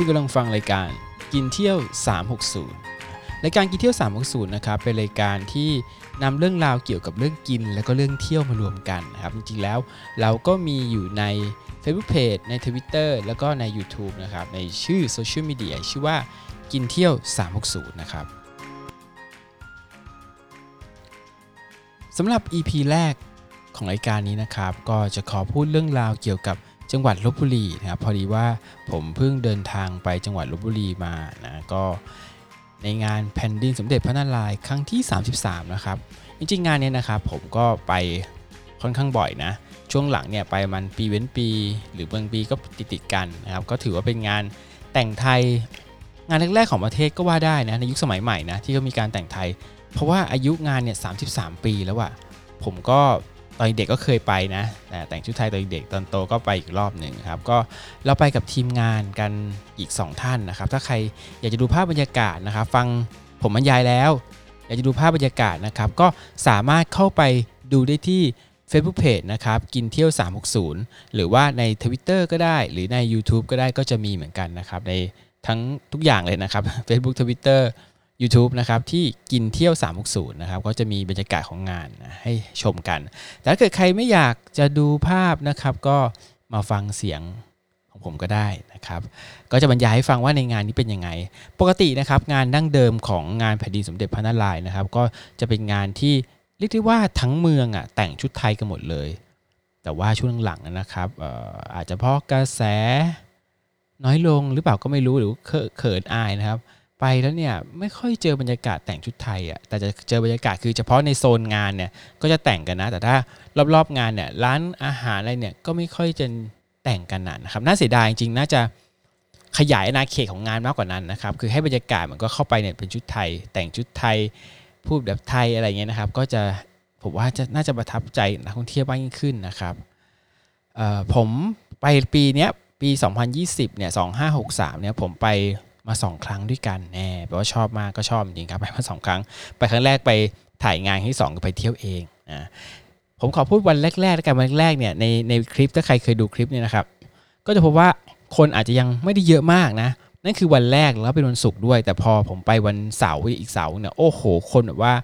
คุณกำลังฟังรายการกินเที่ยว 360 รายการกินเที่ยว 360 นะครับ เป็นรายการที่นำเรื่องราวเกี่ยวกับเรื่องกิน แล้วก็เรื่องเที่ยวมารวมกันนะครับ จริงๆ แล้วเราก็มีอยู่ใน Facebook Page ใน Twitter แล้วก็ใน YouTube นะครับ ในชื่อโซเชียลมีเดียชื่อว่ากินเที่ยว 360 นะครับสำหรับ EP แรกของรายการนี้นะครับ ก็จะขอพูดเรื่องราวเกี่ยวกับ จังหวัดลบบุรีนะครับพอดีว่าผมเพิ่งเดินทางไปจังหวัดลบบุรีมานะก็ในงานแผ่นดินสมเด็จพระนารายณ์ครั้งที่ 33 นะครับ จริงๆ งานนี้นะครับผมก็ไปค่อนข้างบ่อยนะ ช่วงหลังเนี่ยไปมันปีเว้นปี หรือบางปีก็ติดๆกันนะครับ ก็ถือว่าเป็นงานแต่งไทย งานแรกๆของประเทศก็ว่าได้นะในยุคสมัยใหม่นะที่เขามีการแต่งไทย เพราะว่าอายุงานเนี่ย 33 ปีแล้วอะผมก็ ตอนเด็กก็เคยไปนะแต่แต่งชุดไทยตอนเด็กตอนโตก็ไปอีกรอบหนึ่งครับก็เราไปกับทีมงานกันอีก 2 ท่านนะครับ ถ้าใครอยากจะดูภาพบรรยากาศนะครับ ฟังผมบรรยายแล้ว อยากจะดูภาพบรรยากาศนะครับ ก็สามารถเข้าไปดูได้ที่ Facebook Page นะครับกินเที่ยว 360 หรือว่าใน Twitter ก็ได้ หรือใน YouTube ก็ได้ก็จะมีเหมือนกันนะครับในทั้งทุกอย่างเลยนะครับ Facebook Twitter YouTube นะครับที่กินเที่ยว 360 นะครับก็จะมีบรรยากาศของงานนะให้ชมกัน แต่ถ้าเกิดใครไม่อยากจะดูภาพนะครับ ก็มาฟังเสียงของผมก็ได้นะครับ ก็จะบรรยายให้ฟังว่าในงานนี้เป็นยังไง ปกตินะครับงานดั้งเดิมของงานแผ่นดินสมเด็จพระนารายณ์นะครับ ก็จะเป็นงานที่เรียกได้ว่าทั้งเมืองอะแต่งชุดไทยกันหมดเลย แต่ว่าช่วงหลังนะครับอออาจจะเพราะกระแสน้อยลงหรือเปล่าก็ไม่รู้หรือเขินอายนะครับ ไปแล้วเนี่ยไม่ค่อยเจอบรรยากาศแต่งชุดไทยอะแต่จะเจอบรรยากาศคือเฉพาะในโซนงานเนี่ยก็จะแต่งกันนะ แต่ถ้ารอบๆงานเนี่ยร้านอาหารอะไรเนี่ยก็ไม่ค่อยจะแต่งกันนะครับน่าเสียดายจริงๆน่าจะขยายอาณาเขตของงานมากกว่านั้นนะครับคือให้บรรยากาศมันก็เข้าไปเนี่ยเป็นชุดไทย แต่งชุดไทยพูดแบบไทยอะไรเงี้ยนะครับ ก็จะผมว่าจะน่าจะประทับใจนักท่องเที่ยวมากยิ่งขึ้นนะครับผมไปปีเนี้ยปี 2020เนี่ย2563เนี่ยผมไป มา2ครั้งด้วยกันแน่แปลว่าชอบมากก็ชอบจริงครับไปมา2ครั้ง ไปครั้งแรกไปถ่ายงานที่2ก็ไปเที่ยวเองนะผมขอพูดวันแรกๆแล้วกันวันแรกเนี่ยในในคลิปถ้าใครเคยดูคลิปเนี่ยนะครับ ก็จะพบว่าคนอาจจะยังไม่ได้เยอะมากนะ นั่นคือวันแรกแล้วเป็นวันศุกร์ด้วย แต่พอผมไปวันเสาร์อีกเสาร์เนี่ยโอ้โห คนแบบว่า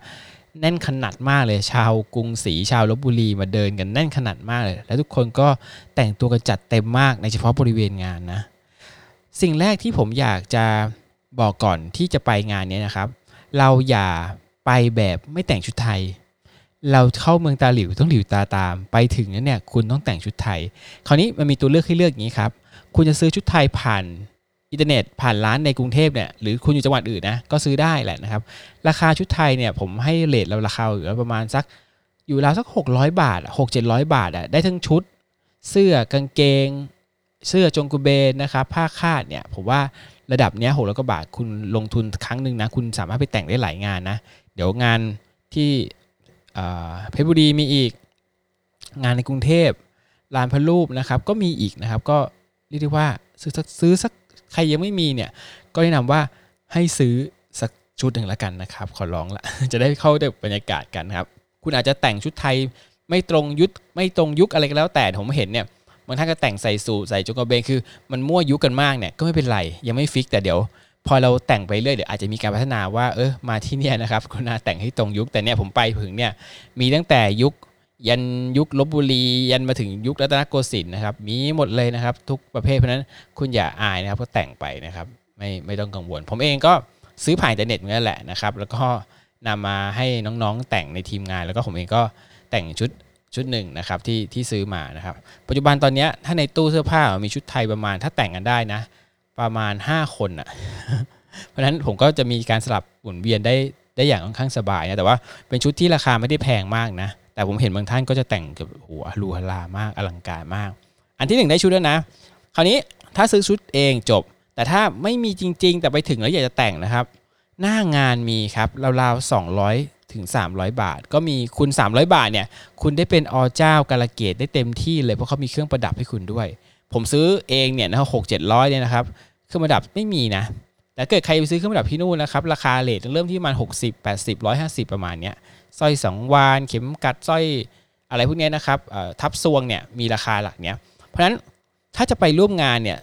แน่นขนาดมากเลยชาวกรุงศรีชาวลบบุรีมาเดินกันแน่นขนาดมากเลย แล้วทุกคนก็แต่งตัวกันจัดเต็มมากในเฉพาะบริเวณงานนะ สิ่งแรกที่ผมอยากจะบอกก่อนที่จะไปงานนี้นะครับ เราอย่าไปแบบไม่แต่งชุดไทย เราเข้าเมืองตาหลิวต้องหลิวตาตาม ไปถึงนั้นเนี่ยคุณต้องแต่งชุดไทย คราวนี้มันมีตัวเลือกให้เลือกอย่างนี้ครับ คุณจะซื้อชุดไทยผ่านอินเทอร์เน็ตผ่านร้านในกรุงเทพเนี่ยหรือคุณอยู่จังหวัดอื่นนะก็ซื้อได้แหละนะครับ ราคาชุดไทยเนี่ยผมให้เลทเราราคาอยู่ประมาณสักอยู่ราวสัก 600 บาท 6 700 บาทอะได้ทั้งชุด เสื้อกางเกง เสื้อจงกุเบนนะครับผ้าคาดเนี่ยผมว่าระดับเนี้ยหกร้อยกว่าบาทคุณลงทุนครั้งหนึ่งนะคุณสามารถไปแต่งได้หลายงานนะ เดี๋ยวงานที่เพชรบุรีมีอีก งานในกรุงเทพลานพระรูปนะครับก็มีอีกนะครับก็เรียกได้ว่าซื้อสักซื้อสักใครยังไม่มีเนี่ยก็แนะนำว่าให้ซื้อสักชุดหนึ่งละกันนะครับ ขอร้องละจะได้เข้าได้บรรยากาศกันครับ คุณอาจจะแต่งชุดไทยไม่ตรงยุคไม่ตรงยุคอะไรก็แล้วแต่ผมเห็นเนี่ย บางท่านก็แต่งใส่สูทใส่จงกระเบนคือ มันมั่วยุกันมากเนี่ยก็ไม่เป็นไรยังไม่ฟิกแต่เดี๋ยว พอเราแต่งไปเรื่อยเดี๋ยวอาจจะมีการพัฒนาว่าเออมาที่เนี่ยนะครับคุณนาแต่งให้ตรงยุคแต่เนี่ยผมไปถึงเนี่ยมีตั้งแต่ยุคยันยุคลบบุรียันมาถึงยุครัตนโกสินทร์นะครับ มีหมดเลยนะครับ ทุกประเภทเพราะนั้นคุณอย่าอายนะครับก็แต่งไปนะครับ ไม่ไม่ต้องกังวล ผมเองก็ซื้อผ่านอินเทอร์เน็ตนี่แหละนะครับ แล้วก็นำมาให้น้องๆแต่งในทีมงาน แล้วก็ผมเองก็แต่งชุด ชุดหนึ่งนะครับที่ที่ซื้อมานะครับ ปัจจุบันตอนนี้ถ้าในตู้เสื้อผ้ามีชุดไทยประมาณถ้าแต่งกันได้นะ ประมาณ 5 คนอะเพราะฉะนั้นผมก็จะมีการสลับหมุนเวียนได้ได้อย่างค่อนข้างสบายนะแต่ว่าเป็นชุดที่ราคาไม่ได้แพงมากนะ แต่ผมเห็นบางท่านก็จะแต่งกับหัวรูฮลามากอลังการมาก อันที่ 1 ได้ชุดแล้วนะ คราวนี้ถ้าซื้อชุดเองจบ แต่ถ้าไม่มีจริง ๆ แต่ไปถึงแล้วอยากจะแต่งนะครับ หน้างานมีครับราวๆ200 ถึง 300 บาท ก็มีคุณ 300 บาทเนี่ยคุณได้เป็นอเจ้ากาลเกตได้เต็มที่เลยเพราะเขามีเครื่องประดับให้คุณด้วย ผมซื้อเองเนี่ยนะหกเจ็ดร้อยเนี่ยนะครับเครื่องประดับไม่มีนะแต่เกิดใครไปซื้อเครื่องประดับที่นู่นนะครับราคาเลทเริ่มที่ประมาณ60 80 150 ประมาณเนี้ยสร้อยสองวานเข็มกัดสร้อยอะไรพวกนี้นะครับทับซวงเนี่ยมีราคาหลักเนี้ยเพราะฉะนั้นถ้าจะไปร่วมงานเนี่ย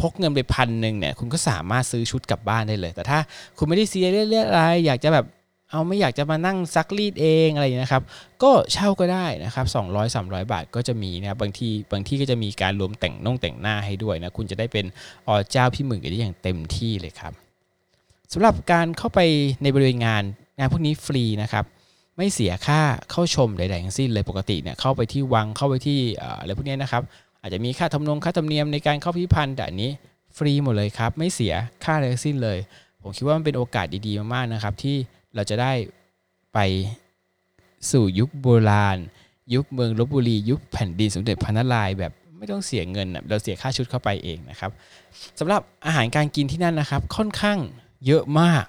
พกเงินไปพันหนึ่งเนี่ยคุณก็สามารถซื้อชุดกลับบ้านได้เลย แต่ถ้าคุณไม่ได้ซีเรียสเรื่องอะไรอยากจะแบบ เอาไม่อยากจะมานั่งซักรีดเองอะไรอย่างนี้นะครับ ก็เช่าก็ได้นะครับ 200 300 บาทก็จะมีนะครับบางทีบางที่ก็จะมีการรวมแต่งน่องแต่งหน้าให้ด้วยนะ คุณจะได้เป็นอเจ้าพี่หมื่นกันได้อย่างเต็มที่เลยครับสำหรับการเข้าไปในบริเวณงานงานพวกนี้ฟรีนะครับไม่เสียค่าเข้าชมใดๆทั้งสิ้นเลยปกติเนี่ยเข้าไปที่วังเข้าไปที่อะไรพวกนี้นะครับ อาจจะมีค่าทำนงค่าธรรมเนียมในการเข้าพิพิธภัณฑ์แต่อันนี้ฟรีหมดเลยครับ ไม่เสียค่าอะไรทั้งสิ้นเลย ผมคิดว่ามันเป็นโอกาสดีๆมากๆนะครับ ที่ เราจะได้ไปสู่ยุคโบราณ ยุคเมืองลบบุรี ยุคแผ่นดินสมเด็จพระนารายณ์แบบไม่ต้องเสียเงินเราเสียค่าชุดเข้าไปเองนะครับสำหรับอาหารการกินที่นั่นนะครับ ค่อนข้างเยอะมาก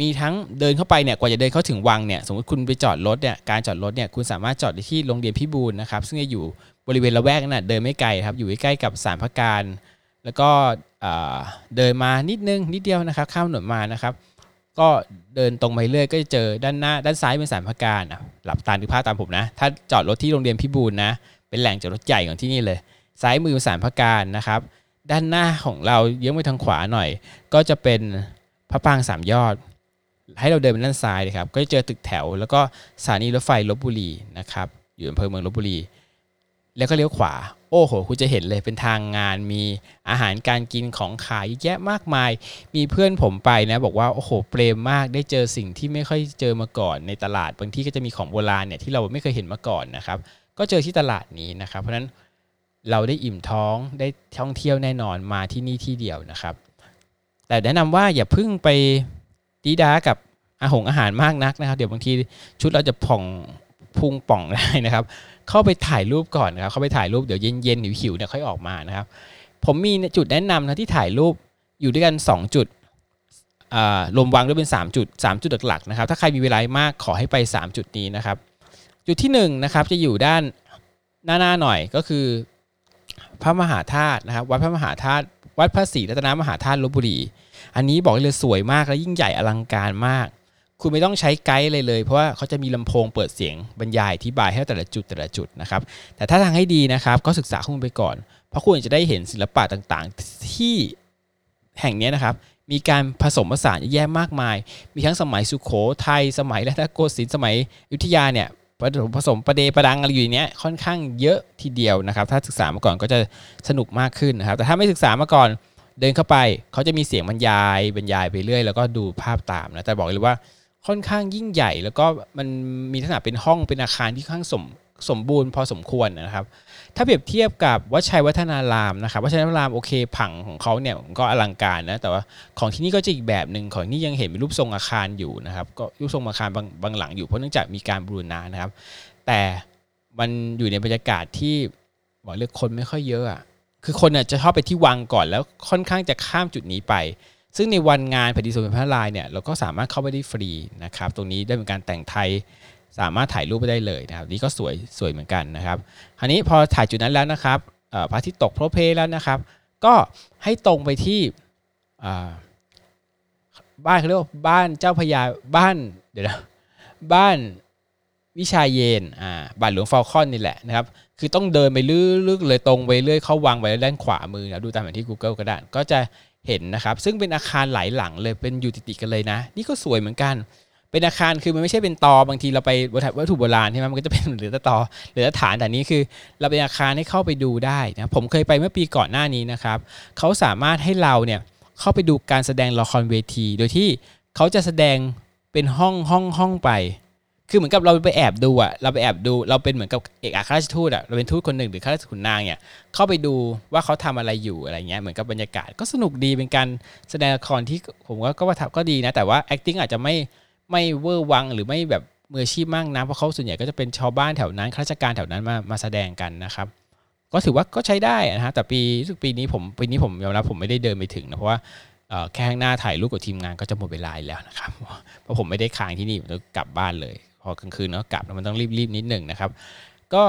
มีทั้งเดินเข้าไปเนี่ยกว่าจะเดินเข้าถึงวังเนี่ยสมมติคุณไปจอดรถเนี่ยการจอดรถเนี่ยคุณสามารถจอดที่โรงเรียนพิบูลนะครับ ซึ่งจะอยู่บริเวณละแวกนั้นเดินไม่ไกลครับอยู่ใกล้กับสารพระการ แล้วก็เดินมานิดนึงนิดเดียวนะครับ ข้ามถนนมานะครับ ก็เดินตรงไปเรื่อยก็จะเจอด้านหน้าด้านซ้ายเป็นสารพระการอะหลับตาดูภาพตามผมนะ ถ้าจอดรถที่โรงเรียนพิบูลนะ เป็นแหล่งจอดรถใหญ่ของที่นี่เลย ซ้ายมือสารพระการนะครับ ด้านหน้าของเราเยื้องไปทางขวาหน่อย ก็จะเป็นพระปางสามยอด ให้เราเดินไปด้านซ้ายนะครับ ก็จะเจอตึกแถว แล้วก็สถานีรถไฟลบบุรีนะครับ อยู่อำเภอเมืองลบบุรี แล้วก็เลี้ยวขวา โอ้โห คุณจะเห็นเลยเป็นทางงานมีอาหารการกินของขายแยะมากมาย มีเพื่อนผมไปนะ บอกว่า โอ้โห เปรมมากได้เจอสิ่งที่ไม่ค่อยเจอมาก่อนในตลาด บางที่ก็จะมีของโบราณเนี่ยที่เราไม่เคยเห็นมาก่อนนะครับ ก็เจอที่ตลาดนี้นะครับ เพราะฉะนั้นเราได้อิ่มท้องได้ท่องเที่ยวแน่นอนมาที่นี่ที่เดียวนะครับ แต่แนะนำว่าอย่าพึ่งไปดีดากับอาหงอาหารมากนักนะครับ เดี๋ยวบางทีชุดเราจะผ่องพุงป่องได้นะครับเข้าไปถ่ายรูปก่อนนะครับเข้าไปถ่ายรูปเดี๋ยวเย็นๆหิวๆเนี่ยค่อยออกมานะครับ ผมมีจุดแนะนำนะที่ถ่ายรูปอยู่ด้วยกัน 2 จุดรวมวางด้วยเป็น 3 จุด 3 จุดหลักๆนะครับถ้าใครมีเวลามากขอให้ไป 3 จุดนี้นะครับ จุดที่1นะครับจะอยู่ด้านหน้าๆหน่อยก็คือพระมหาธาตุนะครับวัดพระมหาธาตุวัดพระศรีรัตนมหาธาตุลบบุรี อันนี้บอกเลยสวยมากและยิ่งใหญ่อลังการมาก คุณไม่ต้องใช้ไกด์เลยเลย เพราะว่าเขาจะมีลำโพงเปิดเสียงบรรยายอธิบายให้แต่ละจุดแต่ละจุดนะครับ แต่ถ้าทางให้ดีนะครับ ก็ศึกษาข้อมูลไปก่อน เพราะคุณจะได้เห็นศิลปะต่างๆ ที่แห่งนี้นะครับ มีการผสมผสานแยะมากมาย มีทั้งสมัยสุขโขทัยสมัยรัตนโกสินทร์สมัยอยุธยาเนี่ยผสมผสมประเดประดังอะไรอยู่เนี้ยค่อนข้างเยอะทีเดียวนะครับ ถ้าศึกษามาก่อนก็จะสนุกมากขึ้นนะครับ แต่ถ้าไม่ศึกษามาก่อนเดินเข้าไปเขาจะมีเสียงบรรยายบรรยายไปเรื่อย แล้วก็ดูภาพตามนะแต่บอกเลยว่า ค่อนข้างยิ่งใหญ่ แล้วก็มันมีลักษณะเป็นห้องเป็นอาคารที่ค่อนข้างสมสมบูรณ์พอสมควรนะครับ ถ้าเปรียบเทียบกับวัดชัยวัฒนารามนะครับวัดชัยวัฒนารามโอเคผังของเขาเนี่ยก็อลังการนะแต่ว่าของที่นี่ก็จะอีกแบบหนึ่งของนี่ยังเห็นเป็นรูปทรงอาคารอยู่นะครับก็รูปทรงอาคารบางบางหลังอยู่เพราะเนื่องจากมีการบูรณะนะครับ แต่มันอยู่ในบรรยากาศที่บอกเลยคนไม่ค่อยเยอะอะคือคนน่ยจะชอบไปที่วังก่อนแล้วค่อนข้างจะข้ามจุดนี้ไป ซึ่งในวันงานแผ่นดินสมเด็จพระลายเนี่ยเราก็สามารถเข้าไปได้ฟรีนะครับ ตรงนี้ได้เป็นการแต่งไทยสามารถถ่ายรูปไปได้เลยนะครับ นี่ก็สวยสวยเหมือนกันนะครับคราวนี้พอถ่ายจุดนั้นแล้วนะครับพระอาทิตย์ตกโพรเพแล้วนะครับ ก็ให้ตรงไปที่บ้านเขาเรียกว่าบ้านเจ้าพญาบ้านเดี๋ยวนะบ้านวิชาเยนอ่าบ้านหลวงฟอลคอนนี่แหละนะครับ คือต้องเดินไปลึกๆเลยตรงไปเรื่อยเข้าวังไปด้านขวามือนะดูตามแผนที่ Google ก็ได้ ก็จะ เห็นนะครับ ซึ่งเป็นอาคารหลายหลังเลยเป็นอยู่ติดๆกันเลยนะ นี่ก็สวยเหมือนกัน เป็นอาคารคือมันไม่ใช่เป็นตอบางทีเราไปวัตถุโบราณใช่ไหมมันก็จะเป็นหรือตตอหรือฐานแต่นี้คือ เราเป็นอาคารให้เข้าไปดูได้นะผมเคยไปเมื่อปีก่อนหน้านี้นะครับเขาสามารถให้เราเนี่ยเข้าไปดูการแสดงละครเวที โดยที่เขาจะแสดงเป็นห้องห้องห้องไป คือเหมือนกับเราไปแอบดูอะเราไปแอบดู เราเป็นเหมือนกับเอกอัครราชทูตอะเราเป็นทูตคนหนึ่งหรือข้าราชขุนนางเนี่ย เข้าไปดูว่าเขาทำอะไรอยู่อะไรเงี้ย เหมือนกับบรรยากาศก็สนุกดีเป็นการแสดงละครที่ผมว่าก็ว่าก็ดีนะ แต่ว่า acting อาจจะไม่ไม่เวอร์วังหรือไม่แบบมืออาชีพมากนะเพราะเขาส่วนใหญ่ก็จะเป็นชาวบ้านแถวนั้นข้าราชการแถวนั้นมามาแสดงกันนะครับ ก็ถือว่าก็ใช้ได้นะฮะแต่ปีทุกปีนี้ผมปีนี้ผมยอมรับผมไม่ได้เดินไปถึงนะเพราะว่าแค่ข้างหน้าถ่ายรูปกับทีมงานก็จะหมดเวลาแล้วนะครับเพราะผมไม่ได้ค้างที่นี่ผมต้องกลับบ้านเลย พอกลางคืนเนาะกลับมันต้องรีบๆนิดหนึ่งนะครับ ก็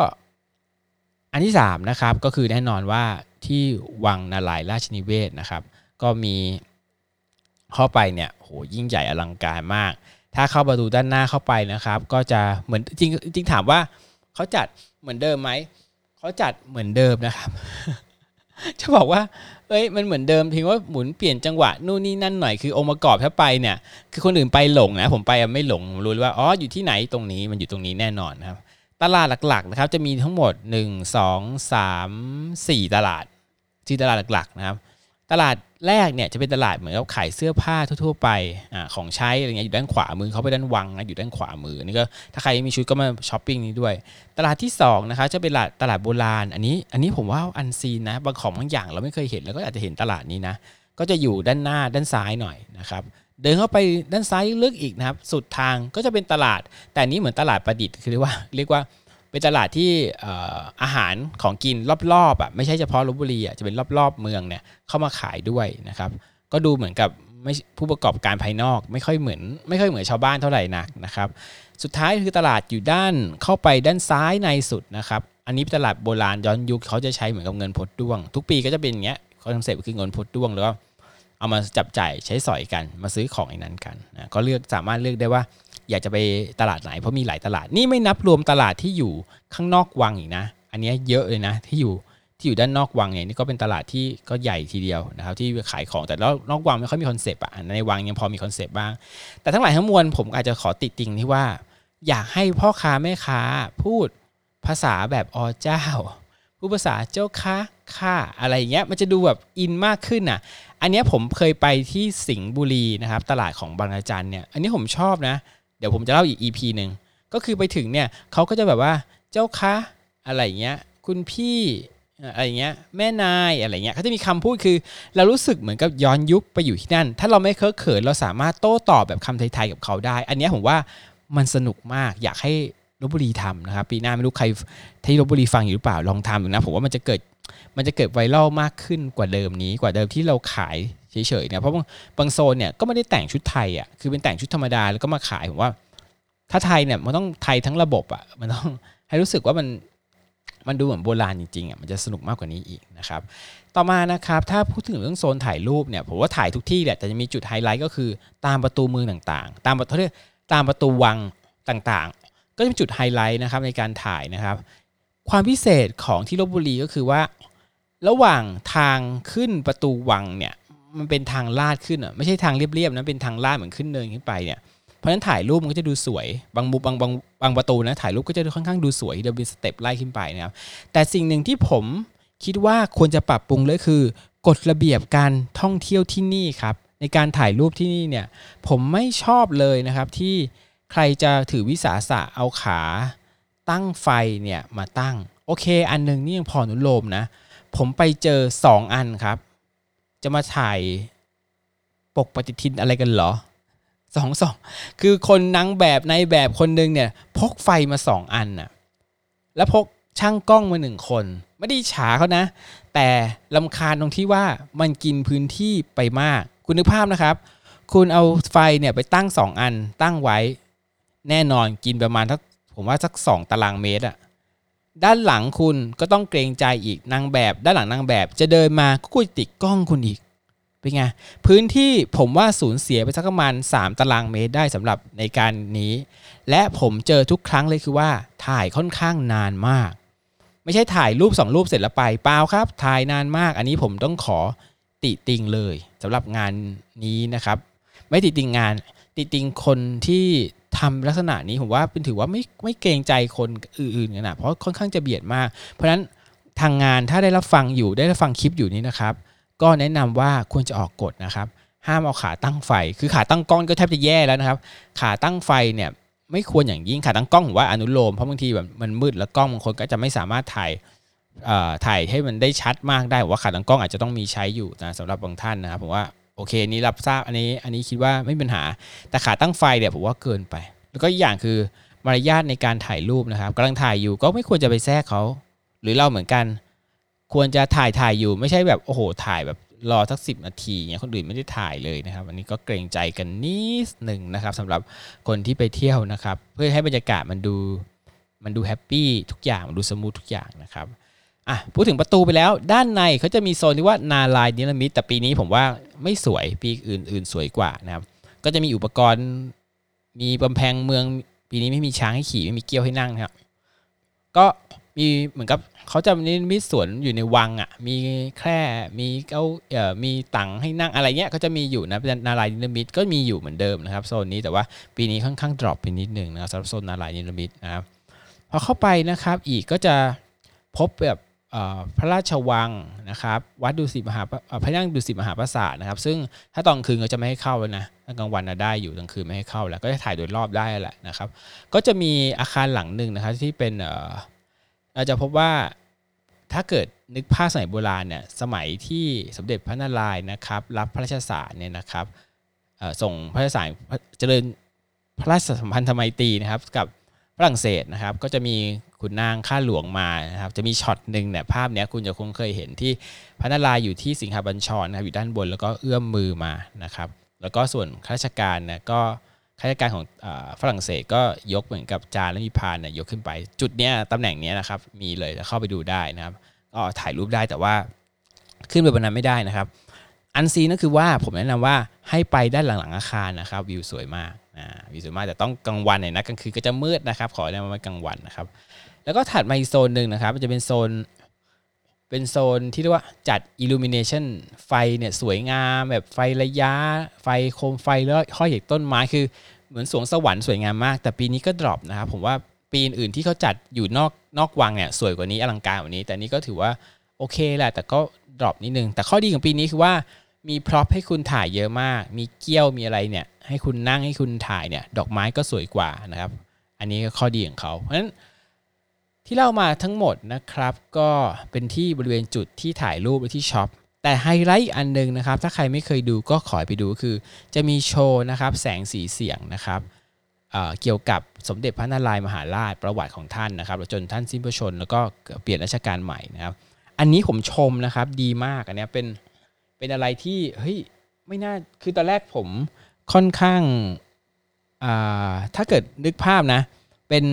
อันที่3นะครับก็คือแน่นอนว่าที่วังนาลายราชนิเวศนะครับ ก็มีเข้าไปเนี่ยโหยิ่งใหญ่อลังการมาก ถ้าเข้าประตูด้านหน้าเข้าไปนะครับ ก็จะเหมือนจริงจริงถามว่าเขาจัดเหมือนเดิมไหมเขาจัดเหมือนเดิมนะครับ จะบอกว่า เอ้ยมันเหมือนเดิมเพียงว่าหมุนเปลี่ยนจังหวะนู่นนี่นั่นหน่อยคือองค์ประกอบถ้าไปเนี่ยคือคนอื่นไปหลงนะผมไปไม่หลงผมรู้เลยว่าอ๋ออยู่ที่ไหนตรงนี้มันอยู่ตรงนี้แน่นอนครับ ตลาดหลักๆนะครับจะมีทั้งหมด 1 2 3 4 ตลาดที่ตลาดหลักๆนะครับ ตลาดแรกเนี่ยจะเป็นตลาดเหมือนกับขายเสื้อผ้าทั่ว ๆ ไปอ่าของใช้อะไรเงี้ยอยู่ด้านขวามือเขาไปด้านวังนะอยู่ด้านขวามือนี่ก็ถ้าใครมีชุดก็มาช้อปปิ้งนี้ด้วย ตลาดที่2นะครับจะเป็นตลาดตลาดโบราณ อันนี้อันนี้ผมว่าอันซีนนะบางของบางอย่างเราไม่เคยเห็นแล้วก็อาจจะเห็นตลาดนี้นะก็จะอยู่ด้านหน้าด้านซ้ายหน่อยนะครับเดินเข้าไปด้านซ้ายลึกอีกนะครับ สุดทางก็จะเป็นตลาด แต่นนี้เหมือนตลาดประดิษฐ์คือเรียกว่าเรียกว่า เป็นตลาดที่อาหารของกินรอบๆอะไม่ใช่เฉพาะลพบุรีอะจะเป็นรอบๆเมืองเนี่ยเข้ามาขายด้วยนะครับ ก็ดูเหมือนกับไม่ผู้ประกอบการภายนอกไม่ค่อยเหมือน ไม่ค่อยเหมือนชาวบ้านเท่าไหร่นักนะครับ สุดท้ายคือตลาดอยู่ด้านเข้าไปด้านซ้ายในสุดนะครับ อันนี้ตลาดโบราณย้อนยุคเขาจะใช้เหมือนกับเงินพดด้วง ทุกปีก็จะเป็นอย่างเงี้ย concept คือเงินพดด้วงแล้วก็ เอามาจับจ่ายใช้สอยกันมาซื้อของในนั้นกันนะก็เลือกสามารถเลือกได้ว่า อยากจะไปตลาดไหนเพราะมีหลายตลาดนี่ไม่นับรวมตลาดที่อยู่ข้างนอกวังอีกนะ อันนี้เยอะเลยนะที่อยู่ที่อยู่ด้านนอกวังเนี่ยนี่ก็เป็นตลาดที่ก็ใหญ่ทีเดียวนะครับที่ขายของแต่แล้วนอกวังไม่ค่อยมี concept อะในวังยังพอมี concept บ้าง แต่ทั้งหลายทั้งมวลผมอาจจะขอติติงที่ว่า อยากให้พ่อค้าแม่ค้าพูดภาษาแบบออเจ้า พูดภาษาเจ้าค่ะข้าอะไรอย่างเงี้ยมันจะดูแบบ in มากขึ้นอะ อันเนี้ยผมเคยไปที่สิงห์บุรีนะครับ ตลาดของบางระจันเนี่ยอันนี้ผมชอบนะ เดี๋ยวผมจะเล่าอีก EP หนึ่งก็คือไปถึงเนี่ยเขาก็จะแบบว่าเจ้าคะอะไรอย่างเงี้ย คุณพี่อะไรอย่างเงี้ยแม่นายอะไรเงี้ยเขาจะมีคำพูดคือ เรารู้สึกเหมือนกับย้อนยุคไปอยู่ที่นั่น ถ้าเราไม่เคอะเขินเราสามารถโต้ตอบแบบคำไทยๆกับเขาได้ อันนี้ผมว่ามันสนุกมากอยากให้ ลบบุรีทำนะครับ ปีหน้าไม่รู้ใครที่ลบบุรีฟังอยู่หรือเปล่าลองทำดูนะผมว่ามันจะเกิดมันจะเกิดไวรัลมากขึ้นกว่าเดิมนี้กว่าเดิมที่เราขายเฉยๆเนี่ยเพราะบางโซนเนี่ยก็ไม่ได้แต่งชุดไทยอะคือเป็นแต่งชุดธรรมดาแล้วก็มาขายผมว่า ถ้าไทยเนี่ยมันต้องไทยทั้งระบบอะมันต้องให้รู้สึกว่ามันมันดูเหมือนโบราณจริงๆอะมันจะสนุกมากกว่านี้อีกนะครับ ต่อมานะครับถ้าพูดถึงเรื่องโซนถ่ายรูปเนี่ยผมว่าถ่ายทุกที่แหละแต่จะมีจุดไฮไลท์ก็คือตามประตูเมืองต่างๆ ตามประตูเรียกตามประตูวังต่างๆ ก็จะเป็นจุดไฮไลท์นะครับในการถ่ายนะครับ ความพิเศษของที่ลบบุรีก็คือว่า ระหว่างทางขึ้นประตูวังเนี่ยมันเป็นทางลาดขึ้นอะไม่ใช่ทางเรียบๆนะเป็นทางลาดเหมือนขึ้นเนินขึ้นไปเนี่ยเพราะฉะนั้นถ่ายรูปมันก็จะดูสวยบางมุมบางบางบางประตูนะถ่ายรูปก็จะค่อนข้างดูสวยเดินเป็นสเต็ปไล่ขึ้นไปนะครับแต่สิ่งหนึ่งที่ผมคิดว่าควรจะปรับปรุงเลยคือกฎระเบียบการท่องเที่ยวที่นี่ครับในการถ่ายรูปที่นี่เนี่ยผมไม่ชอบเลยนะครับที่ ใครจะถือวิสาสะเอาขาตั้งไฟเนี่ยมาตั้ง โอเค อันหนึงนี่ยังพอนุโลมนะ ผมไปเจอ 2 อันครับ จะมาถ่ายปกปฏิทินอะไรกันเหรอสองสองคือคนนางแบบในแบบคนหนึ่งเนี่ย พกไฟมาสองอันน่ะแล้วพกช่างกล้องมาหนึ่งคน ไม่ได้ฉาเขานะ แต่ลำคาญตรงที่ว่ามันกินพื้นที่ไปมาก คุณนึกภาพนะครับ คุณเอาไฟเนี่ยไปตั้งสองอันตั้งไว้ แน่นอนกินประมาณทักผมว่าสักสองตารางเมตรอะด้านหลังคุณก็ต้องเกรงใจอีกนางแบบ ด้านหลังนางแบบ จะเดินมาก็คุยติดกล้องคุณอีกเป็นไงพื้นที่ผมว่าสูญเสียไปสักประมาณ 3 ตารางเมตรได้สำหรับในการนี้ และผมเจอทุกครั้งเลยคือว่าถ่ายค่อนข้างนานมาก ไม่ใช่ถ่ายรูป 2 รูปเสร็จแล้วไปเปล่าครับ ถ่ายนานมาก อันนี้ผมต้องขอติติงเลยสำหรับงานนี้นะครับ ไม่ติติงงานติติงคนที่ ทำลักษณะนี้ผมว่าเป็นถือว่าไม่ไม่เกรงใจคนอื่นๆกันนะเพราะค่อนข้างจะเบียดมาก เพราะฉะนั้นทางงานถ้าได้รับฟังอยู่ได้รับฟังคลิปอยู่นี้นะครับ ก็แนะนำว่าควรจะออกกฎนะครับ ห้ามเอาขาตั้งไฟ คือขาตั้งกล้องก็แทบจะแย่แล้วนะครับ ขาตั้งไฟเนี่ยไม่ควรอย่างยิ่งขาตั้งกล้องผมว่าอนุโลมเพราะบางทีแบบมันมืดแล้วกล้องบางคนก็จะไม่สามารถถ่ายเอ่อถ่ายให้มันได้ชัดมากได้ว่าขาตั้งกล้องอาจจะต้องมีใช้อยู่นะสำหรับบางท่านนะครับผมว่า โอเคอันนี้รับทราบอันนี้ อันนี้คิดว่าไม่มีปัญหา แต่ขาตั้งไฟเนี่ยผมว่าเกินไป แล้วก็อีกอย่างคือมารยาทในการถ่ายรูปนะครับกำลังถ่ายอยู่ก็ไม่ควรจะไปแทรกเขา หรือเราเหมือนกัน ควรจะถ่ายถ่ายอยู่ไม่ใช่แบบโอ้โห ถ่ายแบบรอสักสิบนาทีเนี่ยคนอื่นไม่ได้ถ่ายเลยนะครับ อันนี้ก็เกรงใจกันนิดหนึ่งนะครับสำหรับคนที่ไปเที่ยวนะครับ เพื่อให้บรรยากาศมันดูมันดู happy ทุกอย่างมันดู smooth ทุกอย่างนะครับ อะพูดถึงประตูไปแล้วด้านในเขาจะมีโซนที่ว่านารายณ์นิรมิตแต่ปีนี้ผมว่าไม่สวยปีอื่น ๆ สวยกว่านะครับก็จะมีอุปกรณ์ มีกำแพงเมือง ปีนี้ไม่มีช้างให้ขี่ ไม่มีเกี้ยวให้นั่งนะครับ ก็มีเหมือนกับเขาจะเนรมิตสวนอยู่ในวังอะ มีแคร่มีเก้าเอ่อมีตั่งให้นั่งอะไรเงี้ยก็จะมีอยู่นะเป็นนารายณ์นิรมิตก็มีอยู่เหมือนเดิมนะครับโซนนี้แต่ว่าปีนี้ค่อนข้างดรอปไปนิดหนึ่งนะครับสำหรับโซนนาลายนิมิตนะครับพอเข้าไปนะครับ อีกก็จะพบแบบ พระราชวังนะครับวัดดุสิตมหาพระนั่งดุสิตมหาปราสาทนะครับ ซึ่งถ้าตอนคืนก็จะไม่ให้เข้าแล้วนะกลางวันนะได้อยู่กลางคืนไม่ให้เข้าแล้ว ก็จะถ่ายโดยรอบได้แหละนะครับ ก็จะมีอาคารหลังหนึ่งนะครับที่เป็นเราจะพบว่าถ้าเกิดนึกภาพสมัยโบราณเนี่ยสมัยที่สมเด็จพระนารายณ์นะครับ รับพระราชสารเนี่ยนะครับส่งพระราชสารเจริญพระราชสัมพันธไมตรีนะครับกับ ฝรั่งเศสนะครับก็จะมีขุนนางข้าหลวงมานะครับจะมีช็อตหนึ่งเนี่ยภาพเนี้ยคุณจะคงเคยเห็นที่พระนารายอยู่ที่สิงหบัญชรนะครับอยู่ด้านบนแล้วก็เอื้อมมือมานะครับแล้วก็ส่วนข้าราชการเนี่ยก็ข้าราชการของฝรั่งเศสก็ยกเหมือนกับจานและมีพานเนี่ยยกขึ้นไป จุดเนี้ยตำแหน่งเนี้ยนะครับมีเลยเข้าไปดูได้นะครับก็ถ่ายรูปได้แต่ว่าขึ้นไปบนนั้นไม่ได้นะครับ อันซีนั่นคือว่าผมแนะนำว่าให้ไปด้านหลังๆอาคารนะครับวิวสวยมาก นะวิวสวยมากแต่ต้องกลางวันหน่อยนะกลางคืนก็จะมืดนะครับ ขอแนะนำว่ากลางวันนะครับ แล้วก็ถัดมาอีกโซนหนึ่งนะครับจะเป็นโซนเป็นโซนที่เรียกว่าจัด illumination ไฟเนี่ยสวยงามแบบไฟระยะ ไฟโคมไฟแล้วห้อยเหกต้นไม้คือเหมือนสวงสวรรค์สวยงามมาก แต่ปีนี้ก็ดรอปนะครับผมว่าปีอื่นที่เขาจัดอยู่นอกนอกวังเนี่ยสวยกว่านี้อลังการกว่านี้ แต่นี้ก็ถือว่าโอเคแหละแต่ก็ drop นิดนึง แต่ข้อดีของปีนี้คือว่ามี prop ให้คุณถ่ายเยอะมาก มีเกี้ยวมีอะไรเนี่ย ให้คุณนั่งให้คุณถ่ายเนี่ยดอกไม้ก็สวยกว่านะครับ อันนี้ก็ข้อดีของเขาเพราะฉะนั้นที่เล่ามาทั้งหมดนะครับ ก็เป็นที่บริเวณจุดที่ถ่ายรูปและที่ shop แต่ไฮไลท์อันนึงนะครับ ถ้าใครไม่เคยดูก็ขอไปดูคือ จะมีโชว์นะครับแสงสีเสียงนะครับเเกี่ยวกับสมเด็จพระนารายมหาราชประวัติของท่านนะครับจนท่านสิ้นพระชน แล้วก็เปลี่ยนราชการใหม่นะครับ อันนี้ผมชมนะครับดีมากอันนี้เป็นเป็นอะไรที่เฮ้ยไม่น่าคือตอนแรกผม ค่อนข้างถ้าเกิดนึกภาพนะ เป็น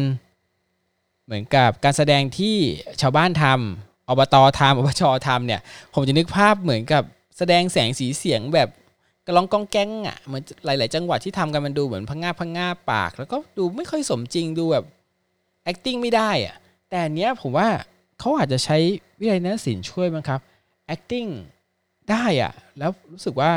เหมือนกับการแสดงที่ชาวบ้านทำอบตทำอบชทำเนี่ย ผมจะนึกภาพเหมือนกับแสดงแสงสีเสียงแบบกระลองกองแก้งอะเหมือนหลาย ๆ จังหวัดที่ทำกันมันดูเหมือนพังงาพังงาปาก แล้วก็ดูไม่ค่อยสมจริงดูแบบ acting ไม่ได้อะแต่เนี้ยผมว่าเขาอาจจะใช้วิทยาศศิลป์ช่วยมั้งครับ acting ได้อะแล้วรู้สึกว่า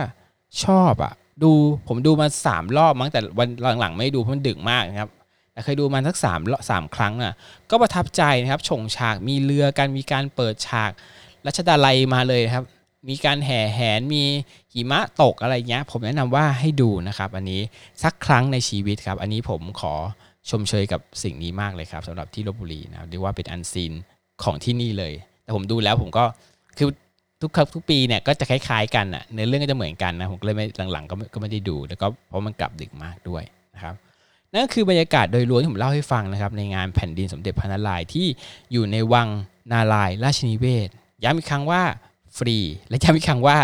ชอบอะ ดูผมดูมาสามรอบมั้งแต่วันหลังๆ ไม่ดูเพราะมันดึกมากนะครับแต่เคยดูมาสักสามสามครั้งอะก็ประทับใจนะครับชงฉากมีเรือกันมีการเปิดฉากรัชดาลัยมาเลยครับ มีการแห่แหนมีหิมะตกอะไรเงี้ย ผมแนะนำว่าให้ดูนะครับ อันนี้สักครั้งในชีวิตครับ อันนี้ผมขอชมเชยกับสิ่งนี้มากเลยครับสำหรับที่ลบบุรีนะเรียกว่าเป็นอันซีนของที่นี่เลย แต่ผมดูแล้วผมก็คือ ทุกครั้งทุกปีเนี่ยก็จะคล้ายๆกันอะเนื้อเรื่องก็จะเหมือนกันนะผมก็เลยไม่หลังๆก็ก็ไม่ได้ดูแล้วก็เพราะมันกลับดึกมากด้วยนะครับนั่นคือบรรยากาศโดยรวมที่ผมเล่าให้ฟังนะครับในงานแผ่นดินสมเด็จพระนารายณ์ที่อยู่ในวังนารายราชนิเวศย้ำอีกครั้งว่าฟรี และย้ำอีกครั้งว่า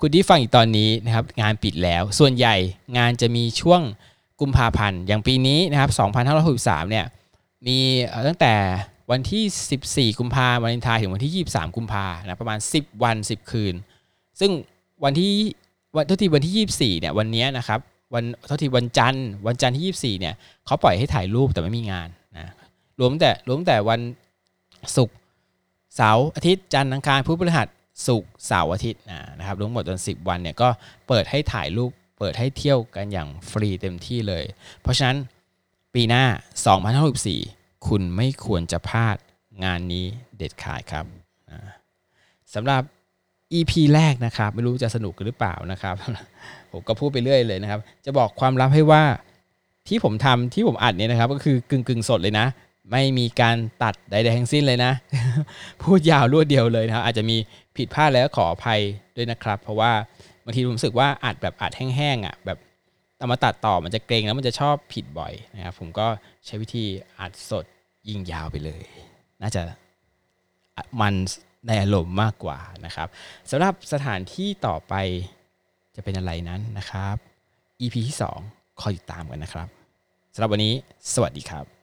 คุณที่ฟังอีกตอนนี้นะครับงานปิดแล้ว ส่วนใหญ่งานจะมีช่วงกุมภาพันธ์อย่างปีนี้นะครับ 2563 เนี่ยมีตั้งแต่ วันที่ 14 กุมภาวันเลนไทน์ถึงวันที่ 23 กุมภานะประมาณ 10 วัน 10 คืน ซึ่งวันที่วันทุกทีวันที่ 24 เนี่ยวันนี้นะครับวันท่าที่วันจันทร์วันจันทร์ที่ 24 เนี่ยเขาปล่อยให้ถ่ายรูปแต่ไม่มีงานนะรวมแต่รวมแต่วันศุกร์เสาร์อาทิตย์จันทร์อังคารพุธพฤหัสศุกร์เสาร์อาทิตย์นะครับรวมหมดจน10 วันเนี่ยก็เปิดให้ถ่ายรูปเปิดให้เที่ยวกันอย่างฟรีเต็มที่เลย เพราะฉะนั้นปีหน้า 2064 คุณไม่ควรจะพลาดงานนี้เด็ดขาดครับสำหรับ EP แรกนะครับ ไม่รู้จะสนุกหรือเปล่านะครับ ผมก็พูดไปเรื่อยเลยนะครับ จะบอกความลับให้ว่าที่ผมทำที่ผมอัดเนี่ยนะครับ ก็คือกึ่งกึ่งสดเลยนะ ไม่มีการตัดใดๆทั้งสิ้นเลยนะ พูดยาวรวดเดียวเลยนะครับ อาจจะมีผิดพลาดแล้วขออภัยด้วยนะครับ เพราะว่าบางทีผมรู้สึกว่าอัดแบบอัดแห้งๆอะแบบเอามาตัดต่อมันจะเกรงแล้วมันจะชอบผิดบ่อยนะครับ ผมก็ใช้วิธีอัดสด ยิ่งยาวไปเลย น่าจะมันในอารมณ์มากกว่านะครับสำหรับสถานที่ต่อไปจะเป็นอะไรนั้นนะครับ EP ที่ 2 คอยติดตามกันนะครับสำหรับวันนี้ สวัสดีครับ